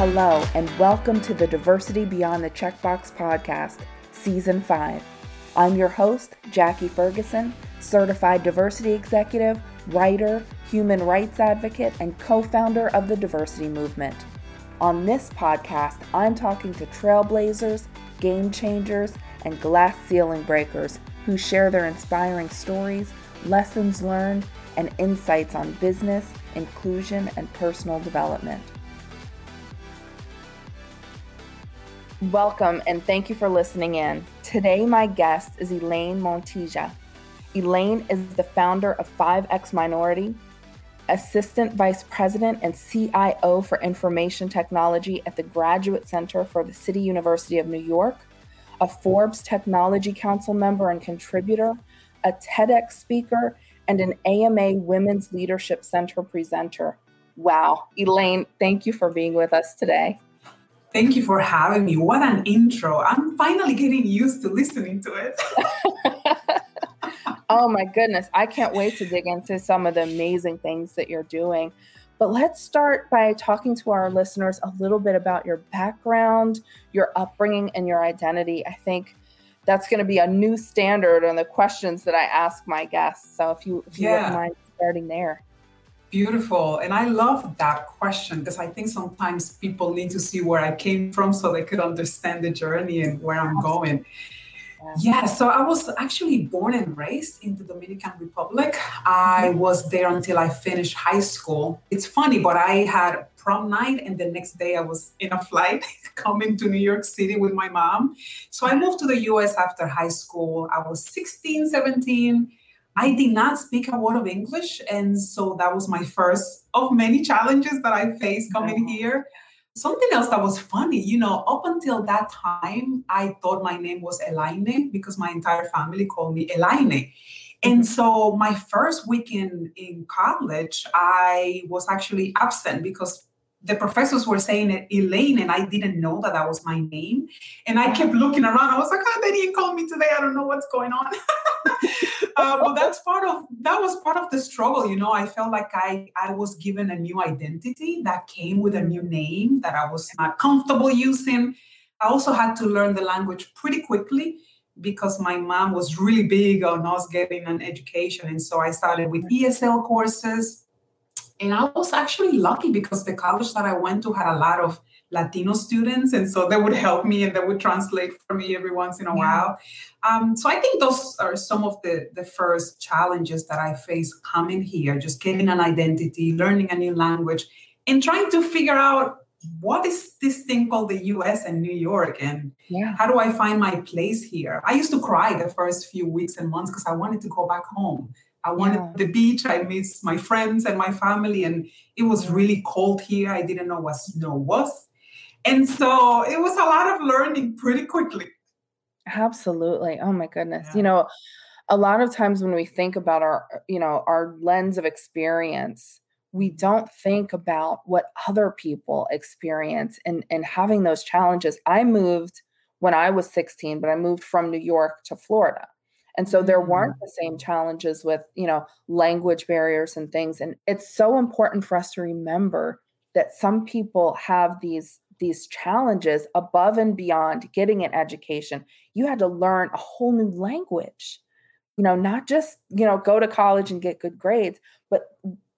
Hello, and welcome to the Diversity Beyond the Checkbox podcast, Season 5. I'm your host, Jackie Ferguson, certified diversity executive, writer, human rights advocate, and co founder of the diversity movement. On this podcast, I'm talking to trailblazers, game changers, and glass ceiling breakers who share their inspiring stories, lessons learned, and insights on business, inclusion, and personal development. Welcome and thank you for listening in. Today, my guest is Elaine Montilla. Elaine is the founder of 5X Minority, Assistant Vice President and CIO for Information Technology at the Graduate Center for the City University of New York, a Forbes Technology Council member and contributor, a TEDx speaker, and an AMA Women's Leadership Center presenter. Wow. Elaine, thank you for being with us today. Thank you for having me. What an intro. I'm finally getting used to listening to it. oh my goodness. I can't wait to dig into some of the amazing things that you're doing. But let's start by talking to our listeners a little bit about your background, your upbringing, and your identity. I think that's going to be a new standard on the questions that I ask my guests. So if you, if you yeah. wouldn't mind starting there. Beautiful. And I love that question because I think sometimes people need to see where I came from so they could understand the journey and where I'm going. Yeah, so I was actually born and raised in the Dominican Republic. I mm-hmm. was there until I finished high school. It's funny, but I had prom night and the next day I was in a flight coming to New York City with my mom. So I moved to the US after high school. I was 16, 17 I did not speak a word of English. And so that was my first of many challenges that I faced coming here. Something else that was funny, you know, up until that time, I thought my name was Elaine because my entire family called me Elaine. And mm-hmm. so my first week in, in college, I was actually absent because the professors were saying it Elaine, and I didn't know that that was my name. And I kept looking around. I was like, oh, they didn't call me today. I don't know what's going on. uh, but that's part of that was part of the struggle. You know, I felt like I I was given a new identity that came with a new name that I was not comfortable using. I also had to learn the language pretty quickly because my mom was really big on us getting an education. And so I started with ESL courses and I was actually lucky because the college that I went to had a lot of Latino students. And so they would help me and they would translate for me every once in a yeah. while. Um, so I think those are some of the, the first challenges that I faced coming here, just getting an identity, learning a new language, and trying to figure out what is this thing called the US and New York and yeah. how do I find my place here? I used to cry the first few weeks and months because I wanted to go back home. I wanted yeah. the beach. I miss my friends and my family. And it was really cold here. I didn't know what snow was. And so it was a lot of learning pretty quickly. Absolutely. Oh my goodness. Yeah. You know, a lot of times when we think about our, you know, our lens of experience, we don't think about what other people experience and and having those challenges. I moved when I was 16, but I moved from New York to Florida. And so there weren't mm. the same challenges with, you know, language barriers and things. And it's so important for us to remember that some people have these these challenges above and beyond getting an education. You had to learn a whole new language. You know, not just, you know, go to college and get good grades, but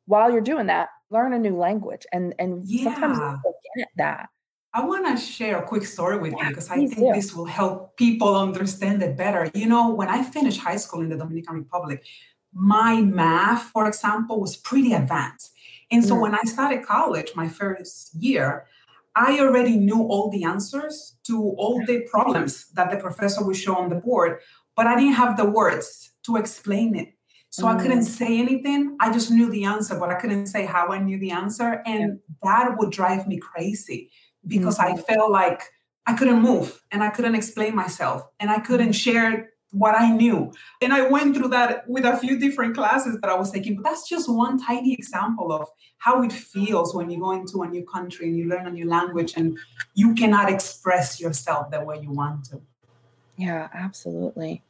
while you're doing that, learn a new language. And and yeah. sometimes forget that. I want to share a quick story with yeah, you because I think do. this will help people understand it better. You know, when I finished high school in the Dominican Republic, my math, for example, was pretty advanced. And so mm. when I started college, my first year, I already knew all the answers to all the problems that the professor would show on the board, but I didn't have the words to explain it. So mm. I couldn't mm. say anything. I just knew the answer, but I couldn't say how I knew the answer. And yeah. that would drive me crazy because mm-hmm. I felt like I couldn't move and I couldn't explain myself and I couldn't mm-hmm. share what I knew. And I went through that with a few different classes that I was taking, but that's just one tiny example of how it feels when you go into a new country and you learn a new language and you cannot express yourself the way you want to. Yeah, absolutely.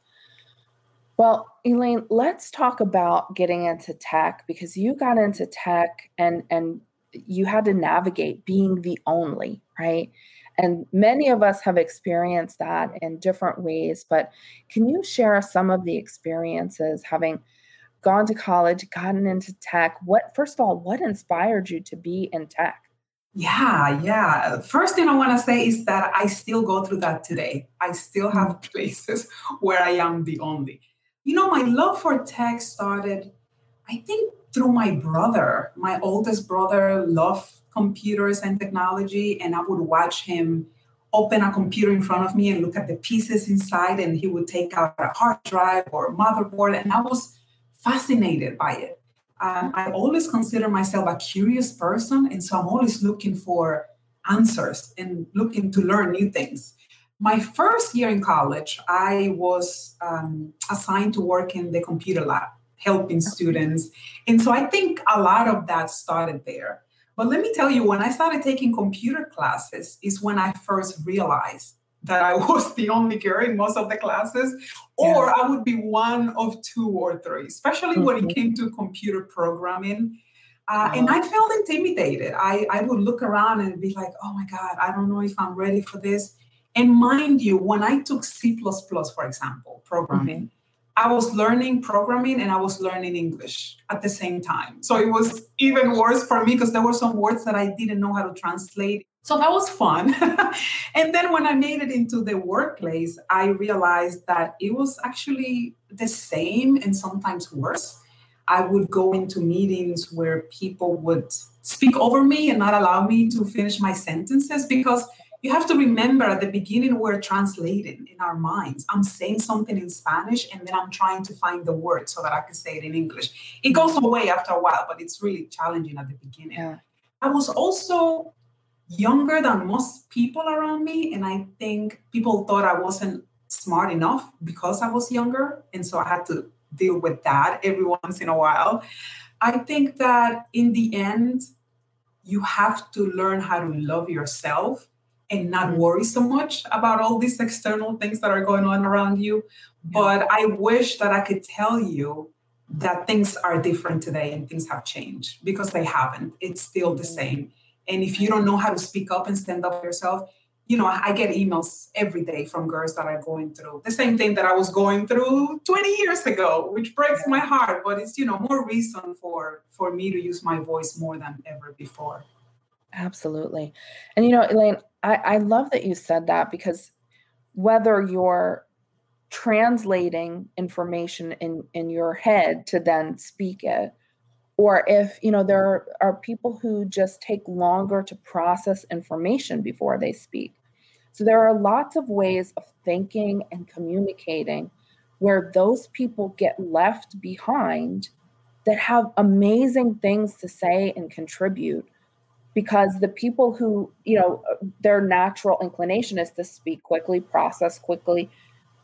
Well, Elaine, let's talk about getting into tech because you got into tech and and you had to navigate being the only, right? And many of us have experienced that in different ways, but can you share some of the experiences having gone to college, gotten into tech? What first of all, what inspired you to be in tech? Yeah, yeah. First thing I want to say is that I still go through that today. I still have places where I am the only. You know, my love for tech started, I think, through my brother. My oldest brother loved computers and technology, and I would watch him open a computer in front of me and look at the pieces inside, and he would take out a hard drive or a motherboard, and I was fascinated by it. Um, I always consider myself a curious person, and so I'm always looking for answers and looking to learn new things. My first year in college, I was um, assigned to work in the computer lab, helping students. And so I think a lot of that started there. But let me tell you, when I started taking computer classes, is when I first realized that I was the only girl in most of the classes, or yeah. I would be one of two or three, especially mm-hmm. when it mm-hmm. came to computer programming. Uh, And I felt intimidated. I, I would look around and be like, oh my God, I don't know if I'm ready for this. And mind you, when I took C, for example, programming, mm-hmm. I was learning programming and I was learning English at the same time. So it was even worse for me because there were some words that I didn't know how to translate. So that was fun. and then when I made it into the workplace, I realized that it was actually the same and sometimes worse. I would go into meetings where people would speak over me and not allow me to finish my sentences because you have to remember at the beginning we're translating in our minds. I'm saying something in spanish and then i'm trying to find the word so that i can say it in english. It goes away after a while but it's really challenging at the beginning. Yeah. i was also younger than most people around me and i think people thought i wasn't smart enough because i was younger and so i had to deal with that every once in a while. I think that in the end you have to learn how to love yourself and not mm-hmm. worry so much about all these external things that are going on around you. But I wish that I could tell you that things are different today and things have changed because they haven't. It's still the mm-hmm. same. And if you don't know how to speak up and stand up for yourself, you know, I get emails every day from girls that are going through the same thing that I was going through 20 years ago, which breaks my heart. But it's, you know, more reason for for me to use my voice more than ever before. Absolutely. And you know, Elaine, I, I love that you said that because whether you're translating information in, in your head to then speak it, or if you know there are, are people who just take longer to process information before they speak. So there are lots of ways of thinking and communicating where those people get left behind that have amazing things to say and contribute because the people who you know their natural inclination is to speak quickly process quickly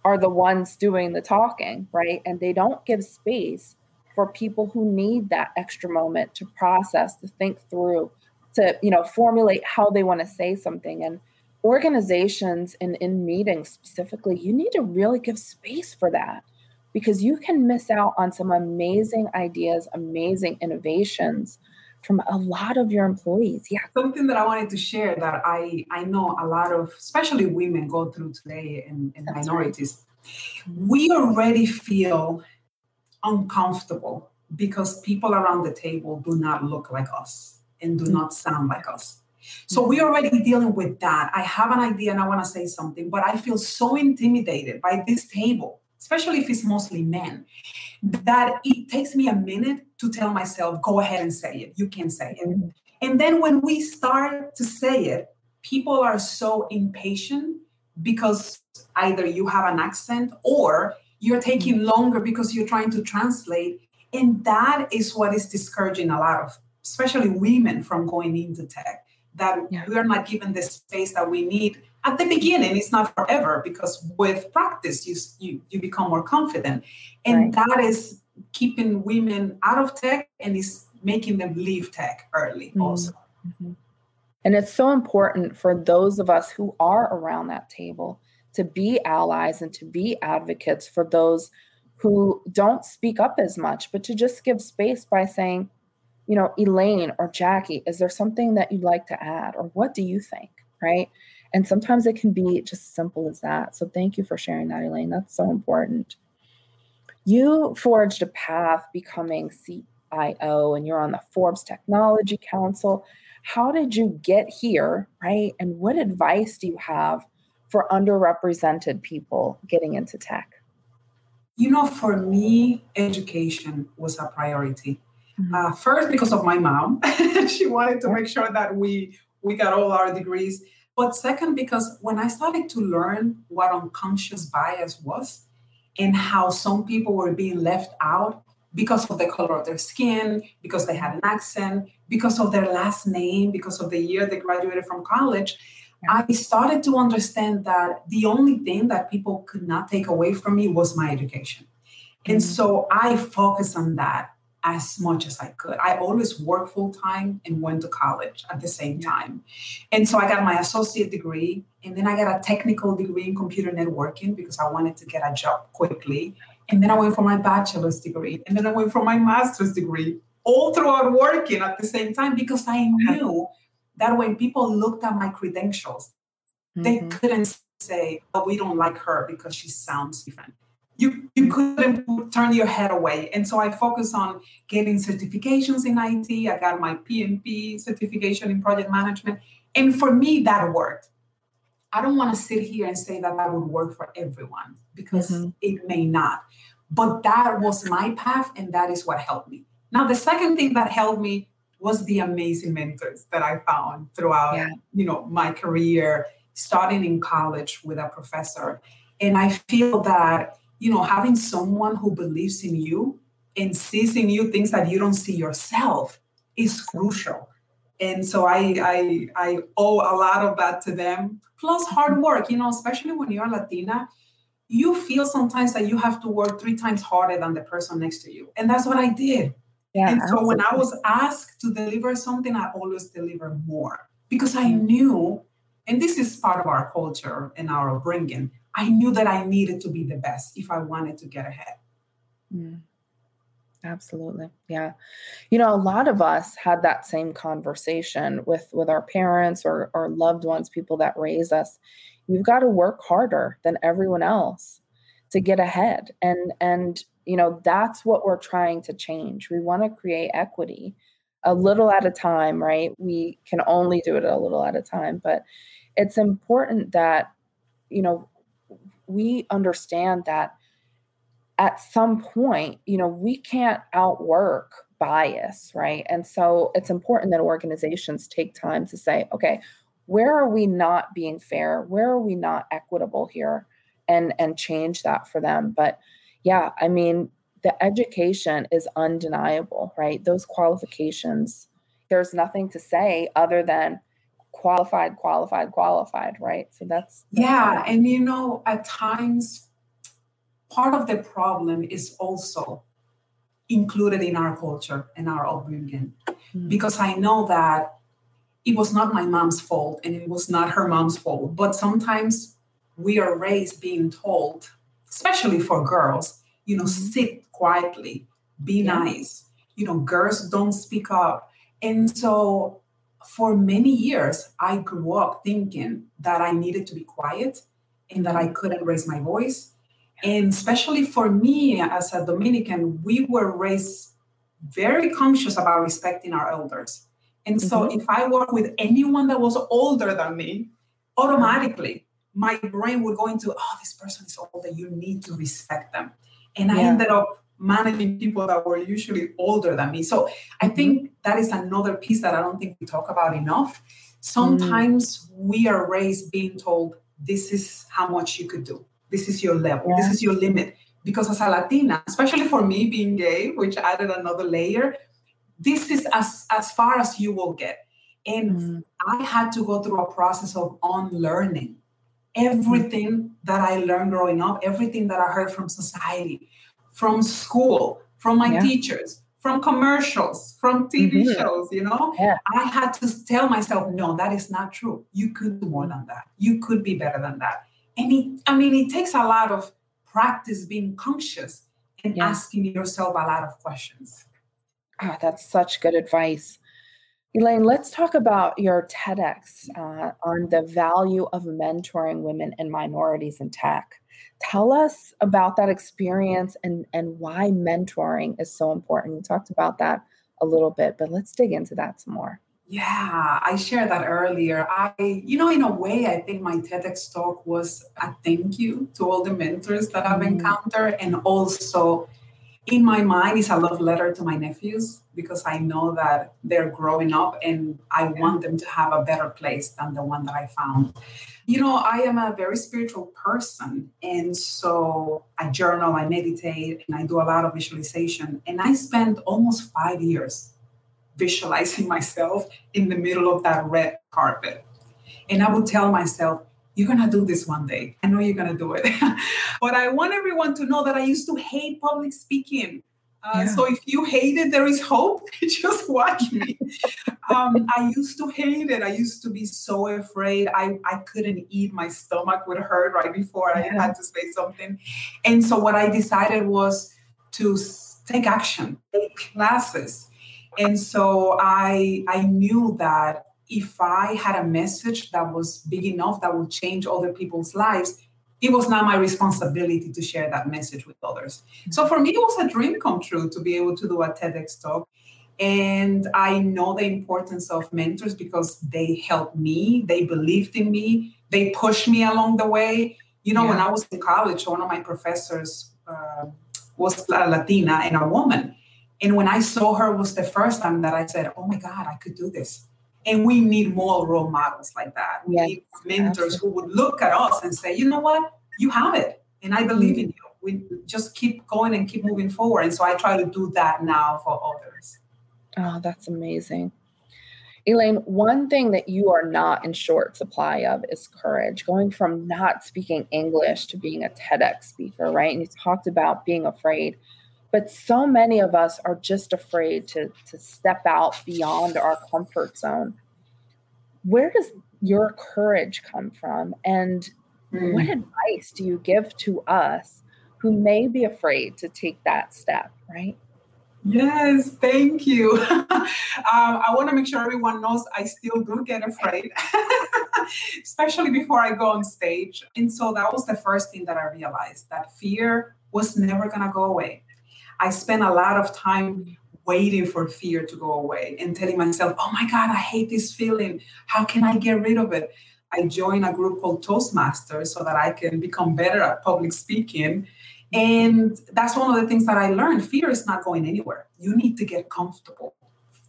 are the ones doing the talking right? And they don't give space for people who need that extra moment to process to think through to you know formulate how they want to say something. And organizations and in meetings specifically you need to really give space for that because you can miss out on some amazing ideas amazing innovations from a lot of your employees. Yeah. Something that I wanted to share that I, I know a lot of, especially women, go through today and, and minorities. Right. We already feel uncomfortable because people around the table do not look like us and do mm-hmm. not sound like us. So we're mm-hmm. already dealing with that. I have an idea and I want to say something, but I feel so intimidated by this table especially if it's mostly men, that it takes me a minute to tell myself, go ahead and say it. You can say it. Mm-hmm. And then when we start to say it, people are so impatient because either you have an accent or you're taking mm-hmm. longer because you're trying to translate. And that is what is discouraging a lot of, especially women, from going into tech, that yeah. we are not given the space that we need at the beginning it's not forever because with practice you you, you become more confident and right. that is keeping women out of tech and is making them leave tech early mm-hmm. also mm-hmm. and it's so important for those of us who are around that table to be allies and to be advocates for those who don't speak up as much but to just give space by saying you know, Elaine or Jackie, is there something that you'd like to add? Or what do you think? Right. And sometimes it can be just as simple as that. So thank you for sharing that, Elaine. That's so important. You forged a path becoming CIO and you're on the Forbes Technology Council. How did you get here? Right. And what advice do you have for underrepresented people getting into tech? You know, for me, education was a priority. Mm-hmm. Uh, first, because of my mom, she wanted to make sure that we we got all our degrees. But second, because when I started to learn what unconscious bias was and how some people were being left out because of the color of their skin, because they had an accent, because of their last name, because of the year they graduated from college, I started to understand that the only thing that people could not take away from me was my education. And mm-hmm. so I focused on that as much as I could. I always worked full time and went to college at the same time. And so I got my associate degree and then I got a technical degree in computer networking because I wanted to get a job quickly. And then I went for my bachelor's degree and then I went for my master's degree all throughout working at the same time because I knew that when people looked at my credentials, mm-hmm. they couldn't say, oh, we don't like her because she sounds different. You, you couldn't turn your head away. And so I focused on getting certifications in IT. I got my PMP certification in project management. And for me, that worked. I don't want to sit here and say that that would work for everyone because mm-hmm. it may not. But that was my path, and that is what helped me. Now, the second thing that helped me was the amazing mentors that I found throughout, yeah. you know, my career, starting in college with a professor. And I feel that, you know, having someone who believes in you and sees in you things that you don't see yourself is crucial. And so I, I, I owe a lot of that to them. Plus hard work, you know, especially when you're Latina, you feel sometimes that you have to work three times harder than the person next to you. And that's what I did. Yeah, and so when I was asked to deliver something, I always deliver more because I mm-hmm. knew, and this is part of our culture and our upbringing, I knew that I needed to be the best if I wanted to get ahead. Mm. Absolutely. Yeah. You know, a lot of us had that same conversation with with our parents or or loved ones, people that raise us. You've got to work harder than everyone else to get ahead. And and you know, that's what we're trying to change. We want to create equity a little at a time, right? We can only do it a little at a time, but it's important that, you know, we understand that at some point, you know, we can't outwork bias, right? And so it's important that organizations take time to say, okay, where are we not being fair? Where are we not equitable here? And and change that for them. But yeah, I mean, the education is undeniable, right? Those qualifications, there's nothing to say other than qualified, qualified, qualified, right? So that's, that's yeah. And you know, at times, part of the problem is also included in our culture and our upbringing, mm-hmm. because I know that it was not my mom's fault and it was not her mom's fault, but sometimes we are raised being told, especially for girls, you know, mm-hmm. sit quietly, be yeah. nice. You know, girls don't speak up. And so for many years, I grew up thinking that I needed to be quiet and that I mm-hmm. couldn't raise my voice. And especially for me as a Dominican, we were raised very conscious about respecting our elders. And so mm-hmm. if I work with anyone that was older than me, automatically my brain would go into, oh, this person is older, you need to respect them. And I ended up managing people that were usually older than me. So I mm-hmm. think that is another piece that I don't think we talk about enough. Sometimes mm. we are raised being told, this is how much you could do. This is your level. Yeah. This is your limit. Because as a Latina, especially for me being gay, which added another layer, this is as, as far as you will get. And mm. I had to go through a process of unlearning everything that I learned growing up, everything that I heard from society, from school, from my yeah. teachers, from commercials, from TV mm-hmm. shows, you know, yeah. I had to tell myself, no, that is not true. You could do more than that. You could be better than that. And it, I mean, it takes a lot of practice being conscious and yeah. asking yourself a lot of questions. Ah, that's such good advice. Elaine, let's talk about your TEDx uh, on the value of mentoring women and minorities in tech. Tell us about that experience and, and why mentoring is so important. You talked about that a little bit, but let's dig into that some more. Yeah, I shared that earlier. I, you know, in a way, I think my TEDx talk was a thank you to all the mentors that I've mm-hmm. encountered and also in my mind is a love letter to my nephews because I know that they're growing up and I want them to have a better place than the one that I found. You know, I am a very spiritual person. And so I journal, I meditate, and I do a lot of visualization. And I spent almost five years visualizing myself in the middle of that red carpet. And I would tell myself, you're going to do this one day. I know you're going to do it. but I want everyone to know that I used to hate public speaking. Uh, yeah. So if you hate it, there is hope. Just watch me. um, I used to hate it. I used to be so afraid. I, I couldn't eat. My stomach would hurt right before yeah. I had to say something. And so what I decided was to take action, take classes. And so I I knew that if I had a message that was big enough that would change other people's lives, it was not my responsibility to share that message with others. Mm-hmm. So for me, it was a dream come true to be able to do a TEDx talk. And I know the importance of mentors because they helped me, they believed in me, they pushed me along the way. You know, yeah. when I was in college, one of my professors uh, was a Latina and a woman. And when I saw her was the first time that I said, "Oh my God, I could do this." And we need more role models like that. We yes, need mentors absolutely. who would look at us and say, you know what, you have it. And I believe mm-hmm. in you. We just keep going and keep moving forward. And so I try to do that now for others. Oh, that's amazing. Elaine, one thing that you are not in short supply of is courage. Going from not speaking English to being a TEDx speaker, right? And you talked about being afraid but so many of us are just afraid to to step out beyond our comfort zone where does your courage come from and mm. what advice do you give to us who may be afraid to take that step right Yes, thank you. um, I want to make sure everyone knows I still do get afraid, especially before I go on stage. And so that was the first thing that I realized that fear was never going to go away. I spent a lot of time waiting for fear to go away and telling myself, oh my God, I hate this feeling. How can I get rid of it? I joined a group called Toastmasters so that I can become better at public speaking. And that's one of the things that I learned. Fear is not going anywhere. You need to get comfortable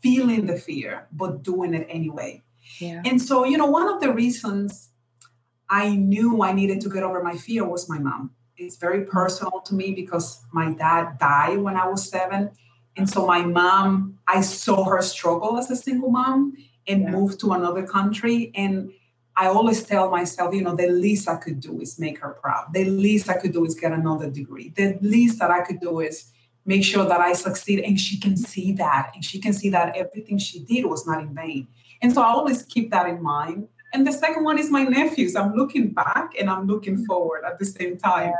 feeling the fear, but doing it anyway. Yeah. And so, you know, one of the reasons I knew I needed to get over my fear was my mom it's very personal to me because my dad died when I was seven. And so my mom, I saw her struggle as a single mom and yeah. move to another country. And I always tell myself, you know, the least I could do is make her proud. The least I could do is get another degree. The least that I could do is make sure that I succeed. And she can see that. And she can see that everything she did was not in vain. And so I always keep that in mind. And the second one is my nephews. I'm looking back and I'm looking mm-hmm. forward at the same time.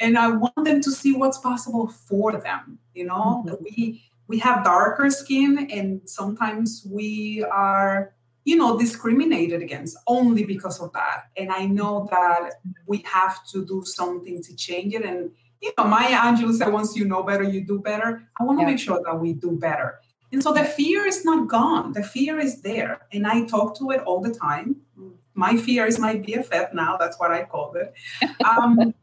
And I want them to see what's possible for them. You know, mm-hmm. we we have darker skin and sometimes we are you know discriminated against only because of that and i know that we have to do something to change it and you know maya angelou said once you know better you do better i want to yeah. make sure that we do better and so the fear is not gone. The fear is there. And I talk to it all the time. My fear is my BFF now. That's what I call it. Um,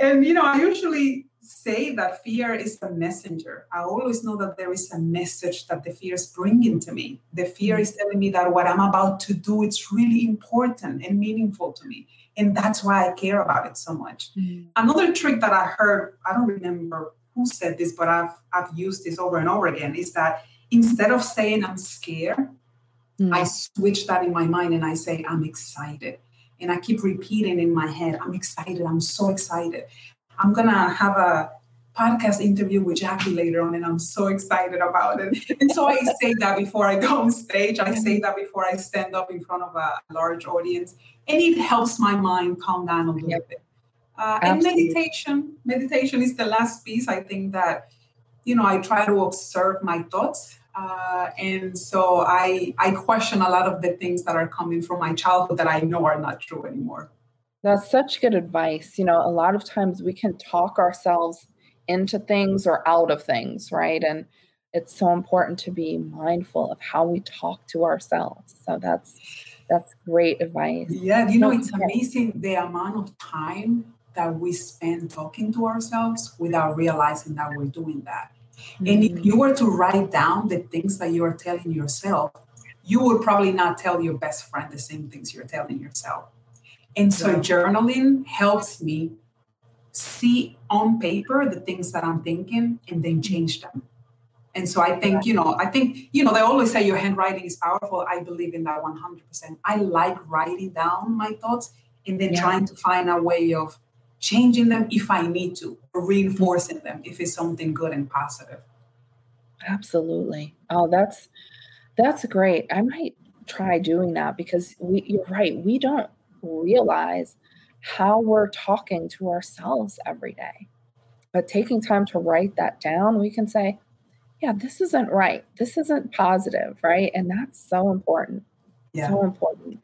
and, you know, I usually say that fear is a messenger. I always know that there is a message that the fear is bringing to me. The fear is telling me that what I'm about to do it's really important and meaningful to me. And that's why I care about it so much. Mm-hmm. Another trick that I heard, I don't remember who said this, but I've I've used this over and over again, is that instead of saying I'm scared, mm. I switch that in my mind and I say I'm excited. And I keep repeating in my head, I'm excited. I'm so excited. I'm going to have a podcast interview with Jackie later on, and I'm so excited about it. And so I say that before I go on stage. I say that before I stand up in front of a large audience, and it helps my mind calm down a little yep. bit. Uh, and meditation, meditation is the last piece. I think that you know, I try to observe my thoughts Uh, and so I I question a lot of the things that are coming from my childhood that I know are not true anymore. That's such good advice. You know, a lot of times we can talk ourselves into things or out of things, right? And it's so important to be mindful of how we talk to ourselves. So that's that's great advice. Yeah, you know, it's amazing the amount of time that we spend talking to ourselves without realizing that we're doing that. Mm-hmm. And if you were to write down the things that you are telling yourself, you would probably not tell your best friend the same things you're telling yourself. And so yeah. journaling helps me see on paper the things that I'm thinking and then change them. And so I think, you know, I think, you know, they always say your handwriting is powerful. I believe in that 100%. I like writing down my thoughts and then yeah. trying to find a way of changing them if I need to, or reinforcing them if it's something good and positive. Absolutely. Oh, that's that's great. I might try doing that because we you're right. We don't realize how we're talking to ourselves every day. But taking time to write that down, we can say, yeah, this isn't right. This isn't positive, right? And that's so important. Yeah. So important.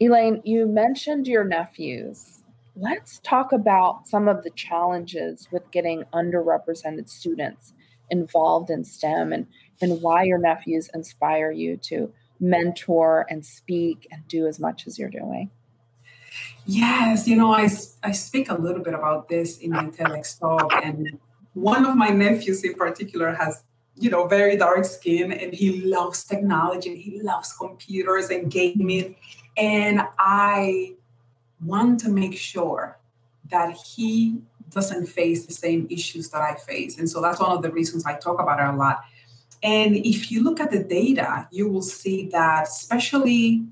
Elaine, you mentioned your nephews. Let's talk about some of the challenges with getting underrepresented students involved in STEM and, and why your nephews inspire you to mentor and speak and do as much as you're doing. Yes, you know, I, I speak a little bit about this in my TEDx talk, and one of my nephews in particular has you know very dark skin and he loves technology and he loves computers and gaming and i want to make sure that he doesn't face the same issues that i face and so that's one of the reasons i talk about it a lot and if you look at the data you will see that especially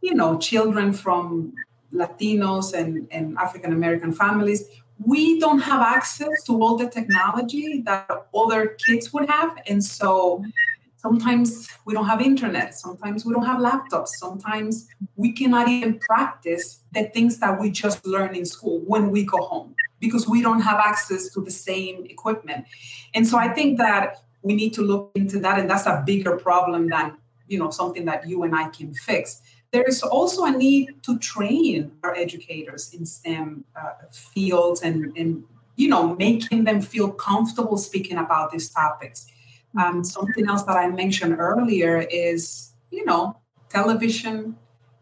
you know children from latinos and, and african american families we don't have access to all the technology that other kids would have. And so sometimes we don't have internet, sometimes we don't have laptops, sometimes we cannot even practice the things that we just learn in school when we go home because we don't have access to the same equipment. And so I think that we need to look into that and that's a bigger problem than you know something that you and I can fix there is also a need to train our educators in STEM uh, fields and, and, you know, making them feel comfortable speaking about these topics. Um, something else that I mentioned earlier is, you know, television,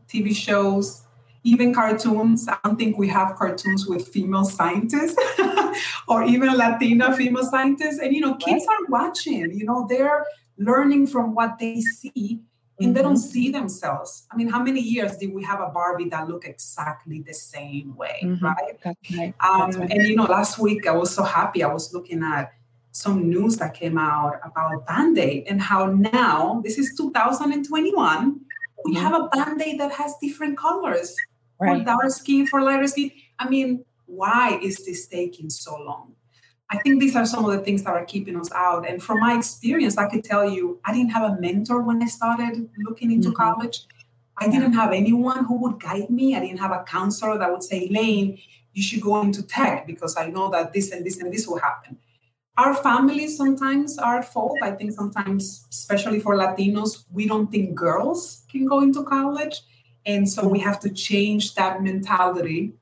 TV shows, even cartoons. I don't think we have cartoons with female scientists or even Latina female scientists. And, you know, kids are watching, you know, they're learning from what they see and they don't mm-hmm. see themselves. I mean, how many years did we have a Barbie that looked exactly the same way, mm-hmm. right? Right. Um, right. And you know, last week I was so happy. I was looking at some news that came out about Band-Aid and how now this is 2021. We mm-hmm. have a Band-Aid that has different colors right. for dark skin, for lighter skin. I mean, why is this taking so long? I think these are some of the things that are keeping us out. And from my experience, I could tell you, I didn't have a mentor when I started looking into mm-hmm. college. I didn't have anyone who would guide me. I didn't have a counselor that would say, Elaine, you should go into tech because I know that this and this and this will happen. Our families sometimes are at fault. I think sometimes, especially for Latinos, we don't think girls can go into college. And so we have to change that mentality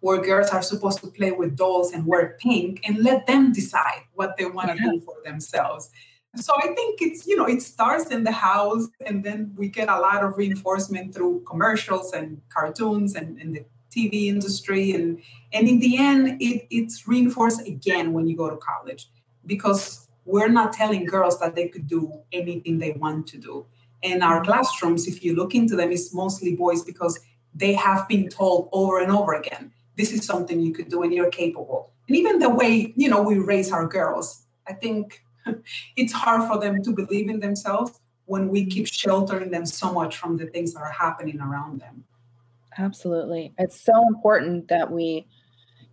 where girls are supposed to play with dolls and wear pink and let them decide what they want to do for themselves. So I think it's, you know, it starts in the house and then we get a lot of reinforcement through commercials and cartoons and, and the TV industry. And, and in the end, it, it's reinforced again when you go to college because we're not telling girls that they could do anything they want to do. And our classrooms, if you look into them, is mostly boys because they have been told over and over again this is something you could do and you're capable. And even the way, you know, we raise our girls, I think it's hard for them to believe in themselves when we keep sheltering them so much from the things that are happening around them. Absolutely. It's so important that we,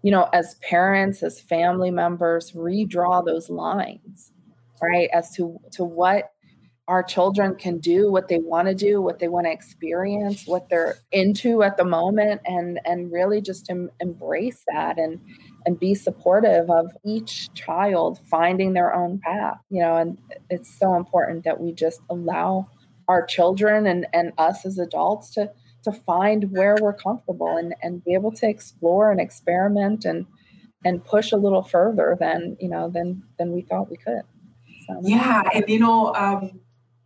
you know, as parents, as family members, redraw those lines, right? As to to what our children can do what they want to do what they want to experience what they're into at the moment and and really just em- embrace that and and be supportive of each child finding their own path you know and it's so important that we just allow our children and and us as adults to to find where we're comfortable and and be able to explore and experiment and and push a little further than you know than than we thought we could. So, yeah and you know um,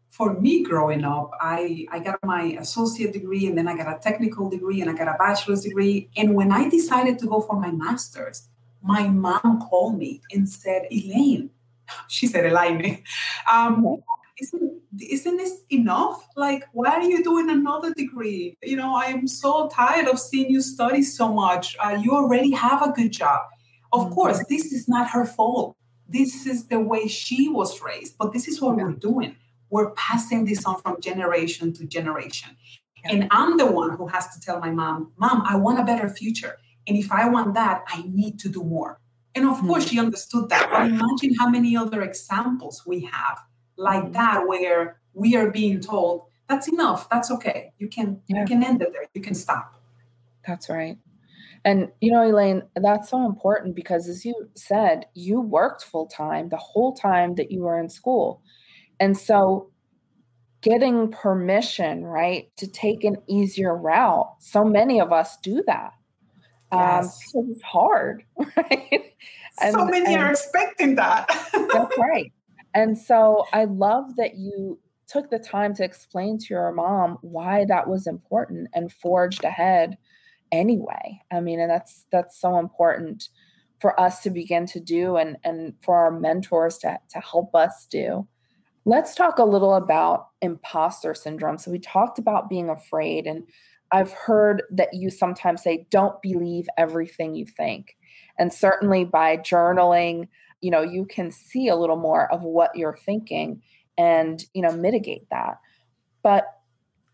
for me growing up i i got my associate degree and then i got a technical degree and i got a bachelor's degree. And when i decided to go for my master's my mom called me and said elaine she said elaine. Um, isn't isn't this enough? Like why are you doing another degree? You know i am so tired of seeing you study so much. Uh, you already have a good job. Of mm-hmm. course this is not her fault. This is the way she was raised but this is what yeah. we're doing. We're passing this on from generation to generation. Yeah. and i'm the one who has to tell my mom mom i want a better future. And if i want that i need to do more. And of mm-hmm. course she understood that. But imagine how many other examples we have like mm-hmm. that where we are being told that's enough. That's okay. You can yeah. you can end it there. You can stop. That's right. And you know elaine that's so important because as you said you worked full time the whole time that you were in school. And so getting permission right to take an easier route so many of us do that. Um, yes. um, it's hard right? And, so many and, are expecting that. That's right and so I love that you took the time to explain to your mom why that was important and forged ahead anyway. I mean, and that's that's so important for us to begin to do and and for our mentors to to help us do. Let's talk a little about imposter syndrome. So we talked about being afraid and I've heard that you sometimes say don't believe everything you think. And certainly by journaling you know you can see a little more of what you're thinking and you know mitigate that. But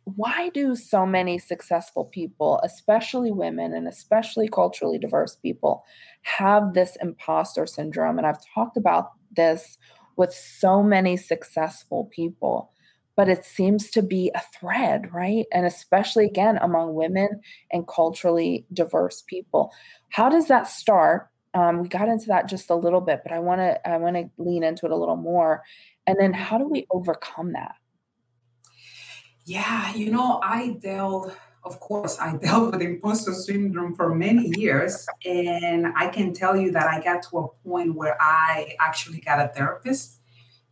why do so many successful people especially women and especially culturally diverse people have this imposter syndrome? And i've talked about this with so many successful people but it seems to be a thread right? And especially again among women and culturally diverse people. How does that start um, we got into that just a little bit, but I want to I want to lean into it a little more. And then how do we overcome that? Yeah, you know, I dealt, of course, I dealt with imposter syndrome for many years. And I can tell you that I got to a point where I actually got a therapist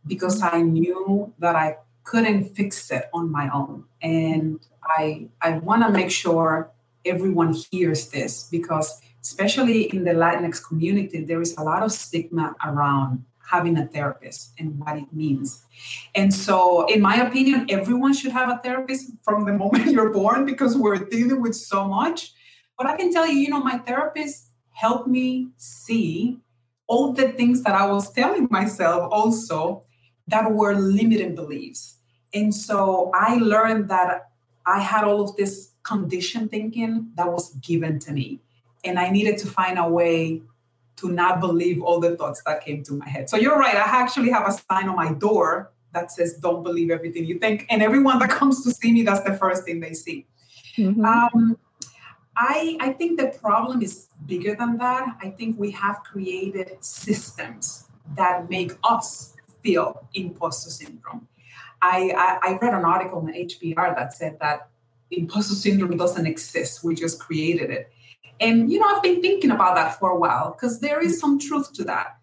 because I knew that I couldn't fix it on my own. And I I want to make sure everyone hears this because especially in the Latinx community, there is a lot of stigma around having a therapist and what it means. And so, in my opinion, everyone should have a therapist from the moment you're born because we're dealing with so much. But I can tell you, you know, my therapist helped me see all the things that I was telling myself also that were limiting beliefs. And so I learned that I had all of this conditioned thinking that was given to me and I needed to find a way to not believe all the thoughts that came to my head. So you're right. I actually have a sign on my door that says, "Don't believe everything you think." And everyone that comes to see me, that's the first thing they see. Mm-hmm. Um, I I think the problem is bigger than that. I think we have created systems that make us feel imposter syndrome. I, I, I read an article in the HBR that said that imposter syndrome doesn't exist. We just created it. And, you know, I've been thinking about that for a while because there is some truth to that.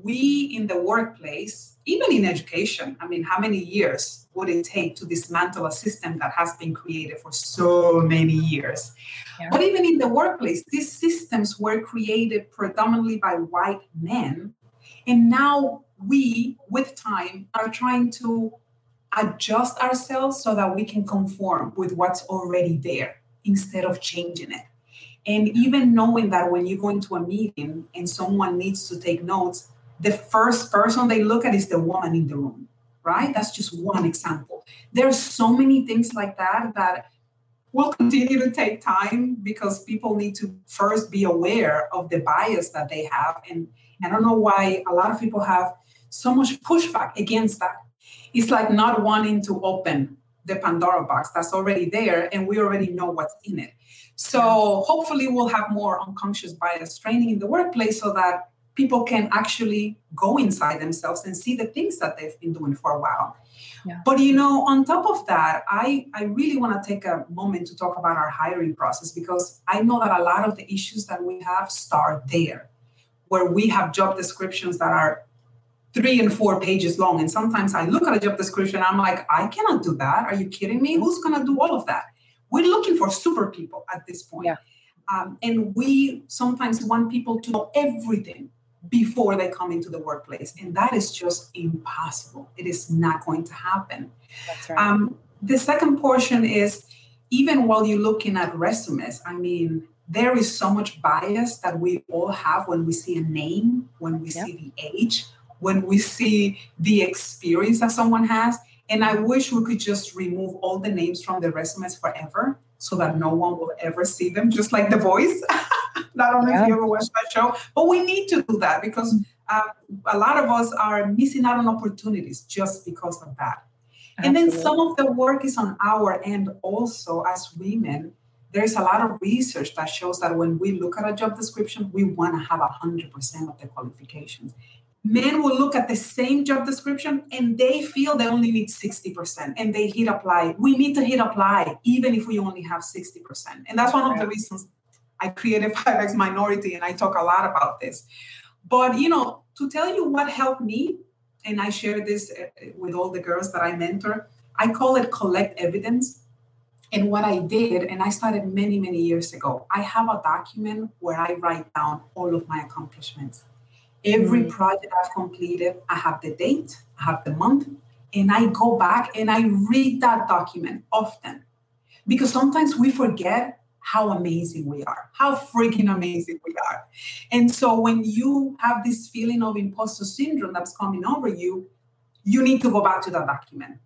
We in the workplace, even in education, I mean, how many years would it take to dismantle a system that has been created for so many years? Yeah. But even in the workplace, these systems were created predominantly by white men. And now we, with time, are trying to adjust ourselves so that we can conform with what's already there instead of changing it. And even knowing that when you go into a meeting and someone needs to take notes, the first person they look at is the woman in the room, right? That's just one example. There's so many things like that that will continue to take time because people need to first be aware of the bias that they have. And I don't know why a lot of people have so much pushback against that. It's like not wanting to open the Pandora box that's already there and we already know what's in it. So hopefully we'll have more unconscious bias training in the workplace so that people can actually go inside themselves and see the things that they've been doing for a while. Yeah. But you know, on top of that, I, I really want to take a moment to talk about our hiring process because I know that a lot of the issues that we have start there, where we have job descriptions that are three and four pages long. And sometimes I look at a job description, I'm like, I cannot do that. Are you kidding me? Who's going to do all of that? We're looking for super people at this point. Yeah. Um, and we sometimes want people to know everything before they come into the workplace. And that is just impossible. It is not going to happen. That's right. Um, the second portion is even while you're looking at resumes, I mean, there is so much bias that we all have when we see a name, when we yep. see the age, when we see the experience that someone has. And I wish we could just remove all the names from the resumes forever so that no one will ever see them, just like The Voice. Not only yeah. if you ever watched that show, but we need to do that because uh, a lot of us are missing out on opportunities just because of that. Absolutely. And then some of the work is on our end also as women. There's a lot of research that shows that when we look at a job description, we want to have 100% of the qualifications. Men will look at the same job description and they feel they only need 60% and they hit apply. We need to hit apply even if we only have 60%. And that's one of the reasons I created 5X Minority and I talk a lot about this. But, you know, to tell you what helped me, and I share this uh, with all the girls that I mentor, I call it collect evidence. And what I did, and I started many, many years ago, I have a document where I write down all of my accomplishments. Every mm-hmm. project I've completed, I have the date, I have the month, and I go back and I read that document often. Because sometimes we forget how amazing we are, how freaking amazing we are. And so when you have this feeling of imposter syndrome that's coming over you, you need to go back to that document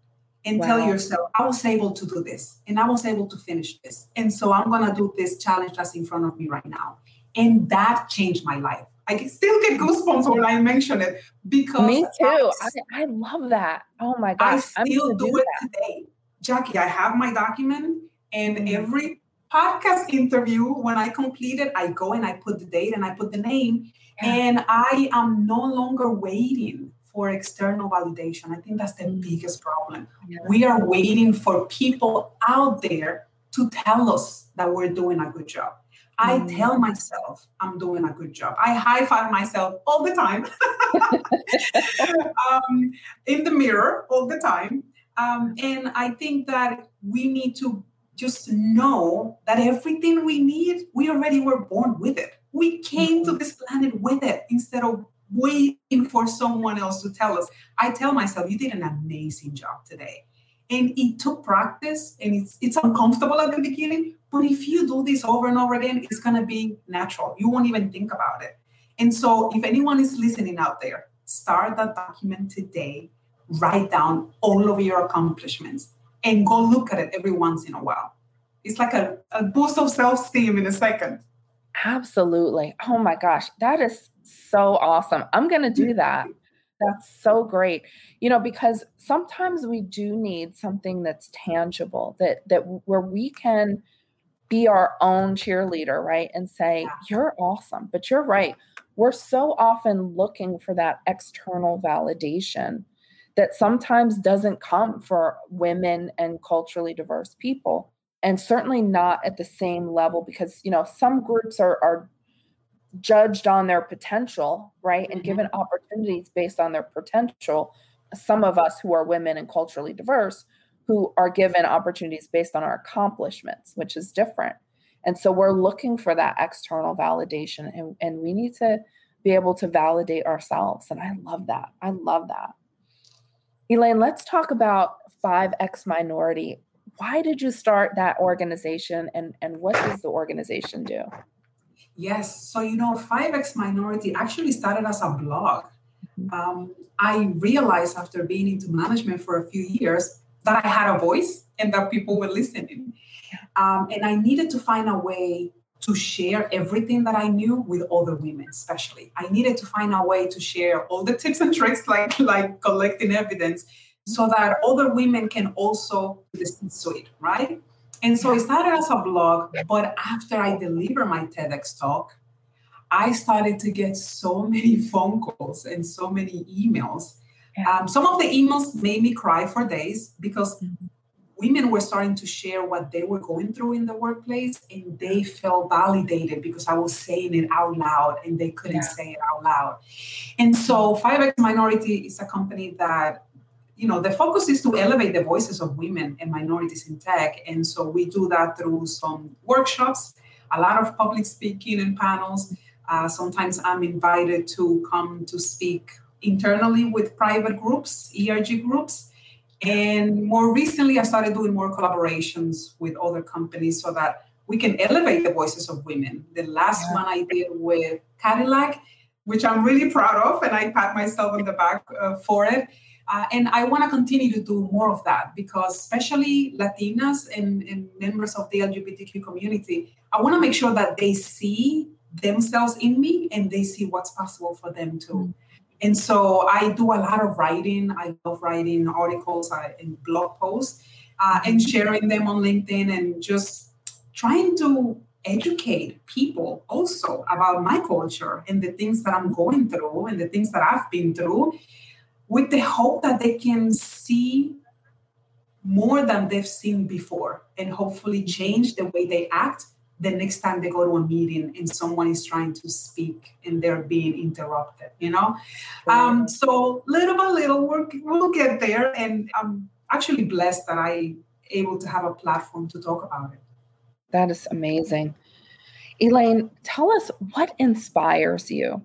and wow. tell yourself, I was able to do this and I was able to finish this. And so I'm going to do this challenge that's in front of me right now. And that changed my life. I still get goosebumps when I mention it because me too. I, I love that. Oh my gosh. I still do, do, it that. today. Jackie, I have my document and mm-hmm. every podcast interview, when I complete it, I go and I put the date and I put the name, and I am no longer waiting for external validation. I think that's the mm. biggest problem. Yeah. We are waiting for people out there to tell us that we're doing a good job. I mm. tell myself I'm doing a good job. I high five myself all the time um, in the mirror all the time. Um, and I think that we need to just know that everything we need, we already were born with it. We came to mm-hmm. this planet with it instead of waiting for someone else to tell us. I tell myself, you did an amazing job today. And it took practice and it's, it's uncomfortable at the beginning, but if you do this over and over again, it's going to be natural. You won't even think about it. And so, if anyone is listening out there, start that document today, write down all of your accomplishments and go look at it every once in a while. It's like a, a boost of self esteem in a second. Absolutely. Oh my gosh, that is so awesome. I'm going to do that. That's so great. You know, because sometimes we do need something that's tangible that that where we can be our own cheerleader, right? And say, yeah. "You're awesome." But you're right. We're so often looking for that external validation that sometimes doesn't come for women and culturally diverse people and certainly not at the same level because you know some groups are are judged on their potential right and given mm-hmm. opportunities based on their potential some of us who are women and culturally diverse who are given opportunities based on our accomplishments which is different and so we're looking for that external validation and, and we need to be able to validate ourselves and i love that i love that Elaine, let's talk about 5X Minority. Why did you start that organization and, and what does the organization do? Yes, so you know, 5X Minority actually started as a blog. Mm-hmm. Um, I realized after being into management for a few years that I had a voice and that people were listening. Um, and I needed to find a way to share everything that I knew with other women, especially. I needed to find a way to share all the tips and tricks, like like collecting evidence, so that other women can also listen to it, right? And so it started as a blog, but after I delivered my TEDx talk, I started to get so many phone calls and so many emails. Um, some of the emails made me cry for days because mm-hmm. women were starting to share what they were going through in the workplace and they felt validated because I was saying it out loud and they couldn't yeah. say it out loud. And so 5X Minority is a company that you know the focus is to elevate the voices of women and minorities in tech. And so we do that through some workshops a lot of public speaking and panels. Uh, sometimes i'm invited to come to speak internally with private groups erg groups. And more recently i started doing more collaborations with other companies so that we can elevate the voices of women. The last yeah. one i did with cadillac which i'm really proud of and i pat myself on the back uh, for it uh, and I want to continue to do more of that because, especially Latinas and, and members of the LGBTQ community, I want to make sure that they see themselves in me and they see what's possible for them too. Mm-hmm. And so I do a lot of writing. I love writing articles uh, and blog posts uh, and sharing them on LinkedIn and just trying to educate people also about my culture and the things that I'm going through and the things that I've been through with the hope that they can see more than they've seen before and hopefully change the way they act the next time they go to a meeting and someone is trying to speak and they're being interrupted you know? Um, so little by little we'll, we'll get there. And i'm actually blessed that i able to have a platform to talk about it. That is amazing. Elaine tell us what inspires you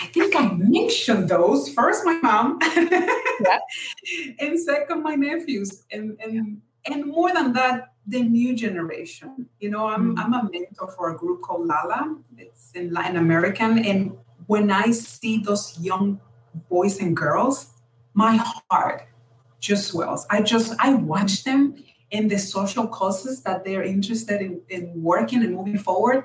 I think I mentioned those first, my mom, yeah. and second, my nephews, and and and more than that, the new generation. You know, I'm mm. I'm a mentor for a group called Lala. It's in Latin American, and when I see those young boys and girls, my heart just swells. I just I watch them in the social causes that they're interested in, in working and moving forward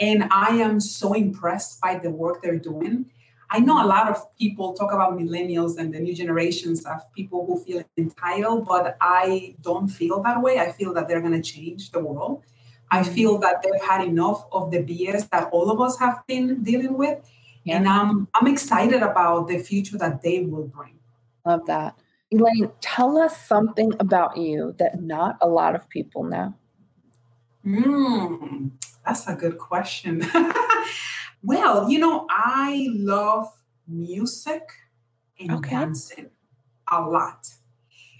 and I am so impressed by the work they're doing. I know a lot of people talk about millennials and the new generations of people who feel entitled, but I don't feel that way. I feel that they're going to change the world. I mm-hmm. feel that they've had enough of the BS that all of us have been dealing with. Yeah. And I'm, I'm excited about the future that they will bring. Love that. Elaine, tell us something about you that not a lot of people know. Mm, that's a good question. well, you know, I love music and okay. dancing a lot.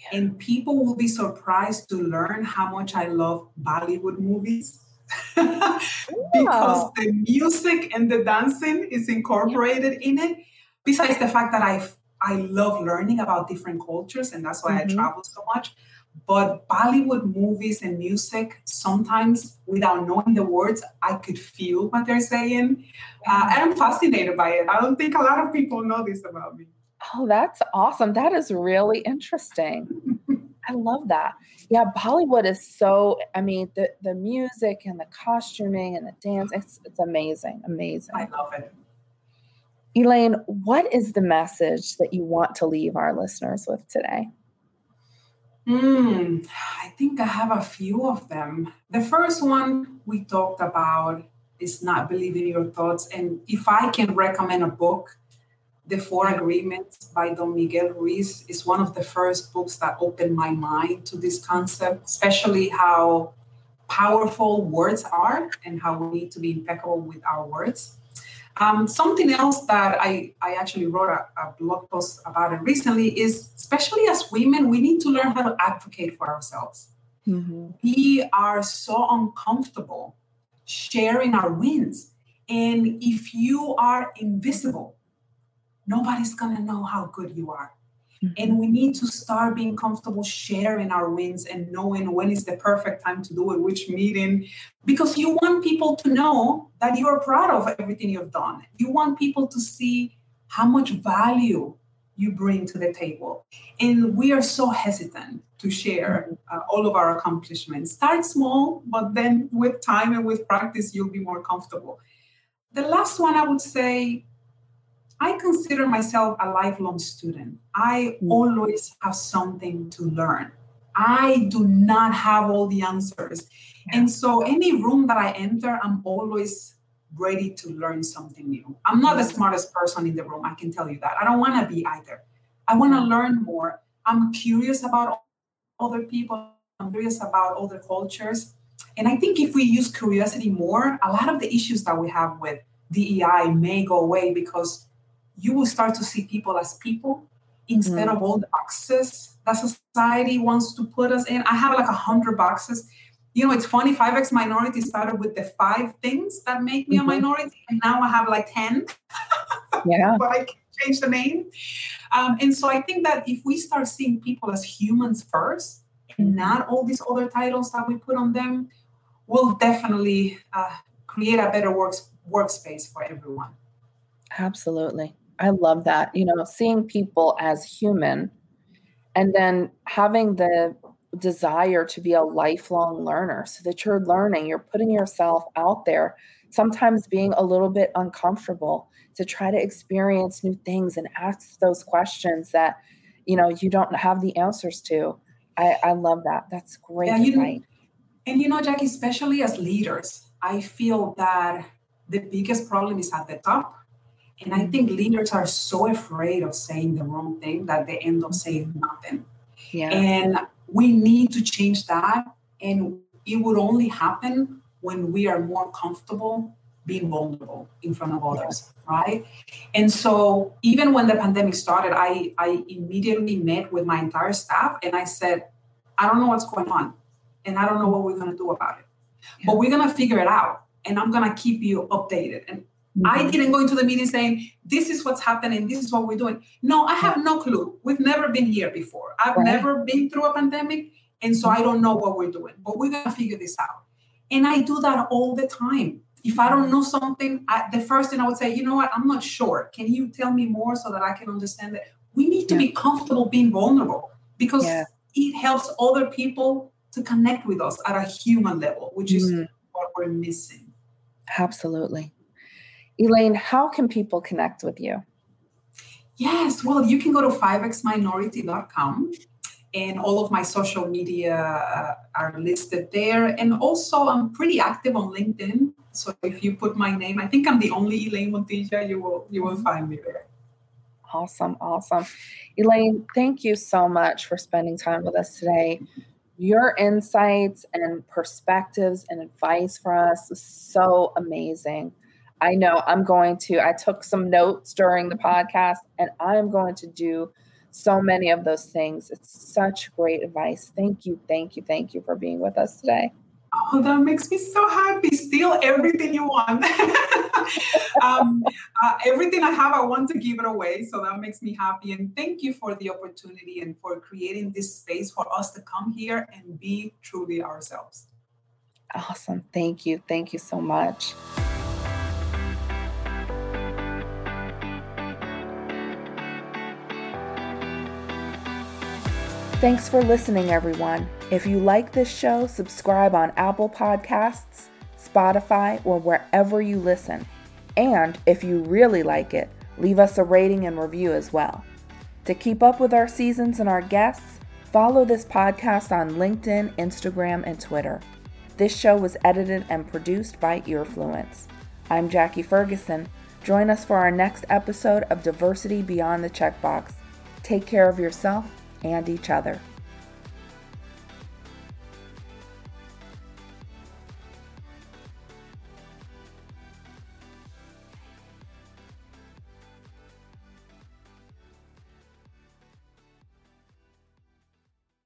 Yeah. And people will be surprised to learn how much I love Bollywood movies. because the music and the dancing is incorporated yeah. in it. Besides the fact that I I love learning about different cultures, and that's why mm-hmm. I travel so much. But Bollywood movies and music, sometimes without knowing the words, I could feel what they're saying. Uh, I'm fascinated by it. I don't think a lot of people know this about me. Oh, that's awesome. That is really interesting. I love that. Yeah, Bollywood is so, I mean, the, the music and the costuming and the dance, it's, it's amazing. Amazing. I love it. Elaine, what is the message that you want to leave our listeners with today? Mm, I think I have a few of them. The first one we talked about is not believing your thoughts. And if I can recommend a book, The Four Agreements by Don Miguel Ruiz is one of the first books that opened my mind to this concept, especially how powerful words are and how we need to be impeccable with our words. Um, something else that I, I actually wrote a, a, blog post about it recently is especially as women, we need to learn how to advocate for ourselves. Mm-hmm. We are so uncomfortable sharing our wins. And if you are invisible, nobody's going to know how good you are. Mm-hmm. And we need to start being comfortable sharing our wins and knowing when is the perfect time to do it, which meeting, because you want people to know that you are proud of everything you've done. You want people to see how much value you bring to the table. And we are so hesitant to share uh, all of our accomplishments. Start small, but then with time and with practice, you'll be more comfortable. The last one I would say I consider myself a lifelong student. I mm. always have something to learn. I do not have all the answers. And so, any room that I enter, I'm always ready to learn something new. I'm not the smartest person in the room, I can tell you that. I don't want to be either. I want to learn more. I'm curious about other people, I'm curious about other cultures. And I think if we use curiosity more, a lot of the issues that we have with DEI may go away because you will start to see people as people instead mm. of all the boxes that society wants to put us in. I have like a hundred boxes. You know, it's funny. 5X Minority started with the five things that make me mm-hmm. a minority, and now I have like 10. Yeah. but I can change the name. Um, and so I think that if we start seeing people as humans first and not all these other titles that we put on them, we'll definitely uh, create a better works, workspace for everyone. Absolutely. I love that. You know, seeing people as human and then having the desire to be a lifelong learner so that you're learning, you're putting yourself out there, sometimes being a little bit uncomfortable to try to experience new things and ask those questions that you know you don't have the answers to. I, I love that. That's great. Yeah, you know, and you know, Jackie, especially as leaders, I feel that the biggest problem is at the top and I think leaders are so afraid of saying the wrong thing that they end up saying mm-hmm. nothing. Yeah. And we need to change that. And it would only happen when we are more comfortable being vulnerable in front of others, yeah. right? And so even when the pandemic started, I, I immediately met with my entire staff and I said, I don't know what's going on. And I don't know what we're going to do about it. Yeah. But we're going to figure it out. And I'm going to keep you updated. And Mm-hmm. I didn't go into the meeting saying, this is what's happening, this is what we're doing. No, I have no clue. We've never been here before. I've right. never been through a pandemic. And so I don't know what we're doing, but we're going to figure this out. And I do that all the time. If I don't know something, I, the first thing I would say, you know what, I'm not sure. Can you tell me more so that I can understand that? We need to yeah. be comfortable being vulnerable because yeah. it helps other people to connect with us at a human level, which is mm. what we're missing. Absolutely. Elaine, how can people connect with you? Yes, well, you can go to 5xminority.com and all of my social media uh, are listed there. And also, I'm pretty active on LinkedIn. So if you put my name, I think I'm the only Elaine Montilla, you will you will find me there. Awesome, awesome. Elaine, thank you so much for spending time with us today. Your insights and perspectives and advice for us is so amazing. I know I'm going to, I took some notes during the podcast and I'm going to do so many of those things. It's such great advice. Thank you, thank you, thank you for being with us today. Oh, that makes me so happy. Steal everything you want. um, uh, everything I have, I want to give it away. So that makes me happy. And thank you for the opportunity and for creating this space for us to come here and be truly ourselves. Awesome. Thank you. Thank you so much. Thanks for listening, everyone. If you like this show, subscribe on Apple Podcasts, Spotify, or wherever you listen. And if you really like it, leave us a rating and review as well. To keep up with our seasons and our guests, follow this podcast on LinkedIn, Instagram, and Twitter. This show was edited and produced by Earfluence. I'm Jackie Ferguson. Join us for our next episode of Diversity Beyond the Checkbox. Take care of yourself and each other.